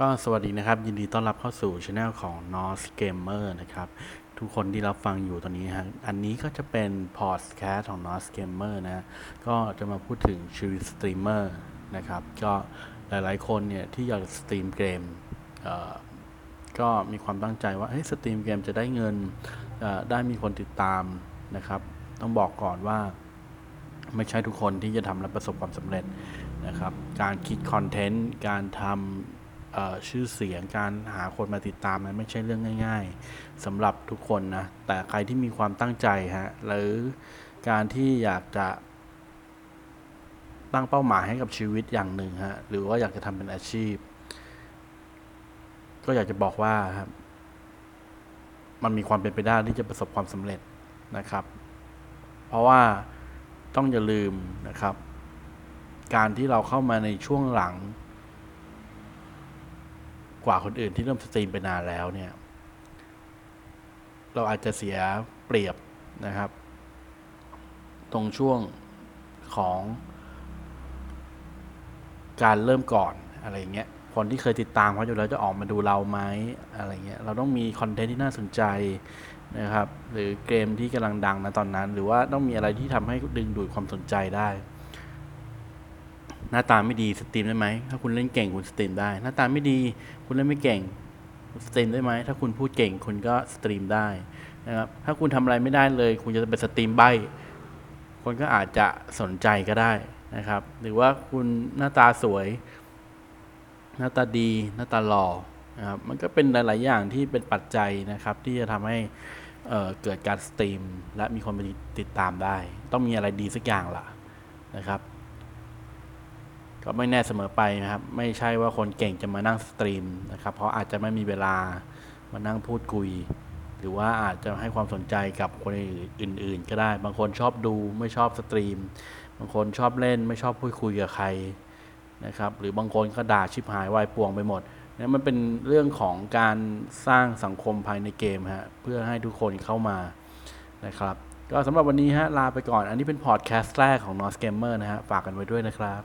ก็สวัสดีนะครับ ยินดีต้อนรับเข้าสู่ channel ของ NOS Gamer นะครับ ทุกคนที่รับฟังอยู่ตอนนี้ฮะอันนี้ก็จะเป็นพอดแคสต์ของ NOS Gamer นะ ก็จะมาพูดถึงชีวิตสตรีมเมอร์นะครับ ก็หลายๆคนเนี่ย ที่อยาก stream เกมก็มีความตั้งใจว่าเฮ้ย stream เกมจะได้เงินได้มีคนติดตามนะครับ ต้องบอกก่อนว่าไม่ใช่ทุกคนที่จะทำและประสบความสำเร็จนะครับ การคิดคอนเทนต์การทำ ชื่อเสียงการหาคนมาติดตามมันไม่ใช่เรื่องง่าย ๆสำหรับทุกคนนะ แต่ใครที่มีความตั้งใจฮะหรือการที่อยากจะตั้งเป้าหมายให้กับชีวิตอย่างหนึ่งฮะหรือว่าอยากจะทำเป็นอาชีพ ก็อยากจะบอกว่าครับมันมีความเป็นไปได้ที่จะประสบความสำเร็จนะครับ เพราะว่าต้องอย่าลืมนะครับ การที่เราเข้ามาในช่วงหลัง กว่าคนอื่นที่เริ่มสตรีมไปนานแล้วเนี่ย เราอาจจะเสียเปรียบนะครับ ตรงช่วงของการเริ่มก่อนอะไรเงี้ย คนที่เคยติดตามเขาอยู่แล้วจะออกมาดูเราไหมอะไรเงี้ย เราต้องมีคอนเทนต์ที่น่าสนใจนะครับ หรือเกมที่กำลังดังนะตอนนั้น หรือว่าต้องมีอะไรที่ทำให้ดึงดูดความสนใจได้ หน้าตาไม่ดี stream ได้ไหมถ้าคุณเล่นเก่งคุณ stream ได้ หน้าตาไม่ดีคุณเล่นไม่เก่ง stream ได้ไหมถ้าคุณพูดเก่งคุณก็ stream ได้นะครับถ้าคุณทำอะไรไม่ได้เลย คุณจะเป็น stream ใบ้คนก็อาจจะสนใจก็ได้นะครับ หรือว่าคุณหน้าตาสวย หน้าตาดี หน้าตาหล่อนะครับมันก็เป็นหลาย ๆ อย่างที่เป็นปัจจัยนะครับ ที่จะทำให้เกิดการ stream และมีคนมาติดตามได้ ต้องมีอะไรดีสักอย่างล่ะนะครับ ก็ไม่แน่เสมอไปนะครับ ไม่ใช่ว่าคนเก่งจะมานั่ง stream นะครับ เพราะอาจจะไม่มีเวลามานั่งพูดคุย หรือว่าอาจจะให้ความสนใจกับคนอื่น ๆ ก็ได้ บางคนชอบดูไม่ชอบ stream บางคนชอบเล่นไม่ชอบพูดคุยกับใครนะครับ หรือบางคนก็ด่าชิบหายวายป่วงไปหมดนี่มันเป็นเรื่องของการสร้างสังคมภายในเกมฮะเพื่อให้ทุกคนเข้ามานะครับ ก็สำหรับวันนี้ฮะลาไปก่อน อันนี้เป็นพอดแคสต์แรกของ n o s Gamer นะฮะฝากกันไว้ด้วยนะครับ